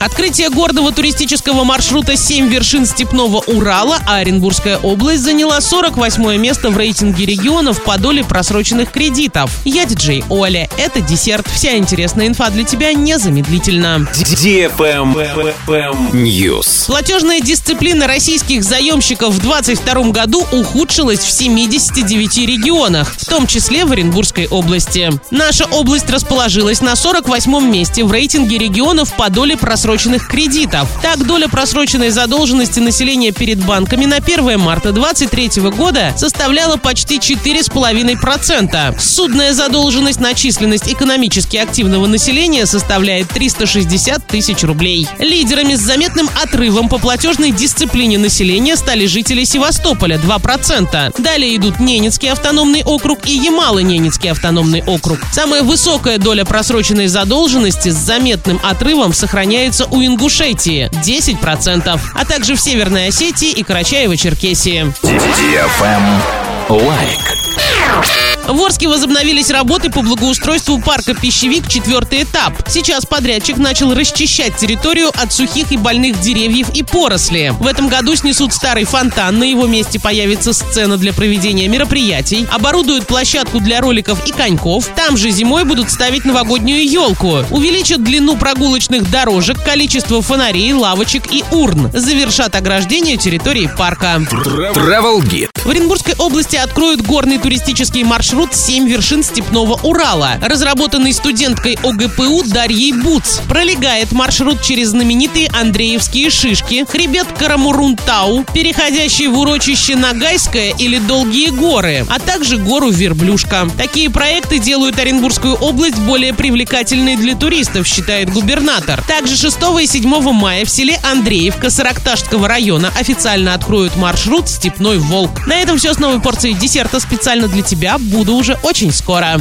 Открытие гордого туристического маршрута «Семь вершин степного Урала», а Оренбургская область заняла 48 место в рейтинге регионов по доле просроченных кредитов. Я диджей Оля. Это десерт. Вся интересная инфа для тебя незамедлительно. News. Платежная дисциплина российских заемщиков в 2022 году ухудшилась в 79 регионах, в том числе в Оренбургской области. Наша область расположилась на 48 месте в рейтинге регионов по доле просроченных просроченных кредитов. Так, доля просроченной задолженности населения перед банками на 1 марта 2023 года составляла почти 4,5%. Судная задолженность на численность экономически активного населения составляет 360 тысяч рублей. Лидерами с заметным отрывом по платежной дисциплине населения стали жители Севастополя 2%. Далее идут Ненецкий автономный округ и Ямало-Ненецкий автономный округ. Самая высокая доля просроченной задолженности с заметным отрывом сохраняется находится у Ингушетии 10%, а также в Северной Осетии и Карачаево-Черкесии. Лайк. В Орске возобновились работы по благоустройству парка «Пищевик» четвертый этап. Сейчас подрядчик начал расчищать территорию от сухих и больных деревьев и поросли. В этом году снесут старый фонтан, на его месте появится сцена для проведения мероприятий, оборудуют площадку для роликов и коньков, там же зимой будут ставить новогоднюю елку, увеличат длину прогулочных дорожек, количество фонарей, лавочек и урн, завершат ограждение территории парка. Travel Guide. В Оренбургской области откроют горный туристический маршрут маршрут «Семь вершин степного Урала», разработанный студенткой ОГПУ Дарьей Буц. Пролегает маршрут через знаменитые Андреевские шишки, хребет Карамурунтау, переходящий в урочище Нагайское или Долгие горы, а также гору Верблюшка. Такие проекты делают Оренбургскую область более привлекательной для туристов, считает губернатор. Также 6 и 7 мая в селе Андреевка Саракташского района официально откроют маршрут «Степной волк». На этом все с новой порцией десерта специально для тебя. Буду буду уже очень скоро.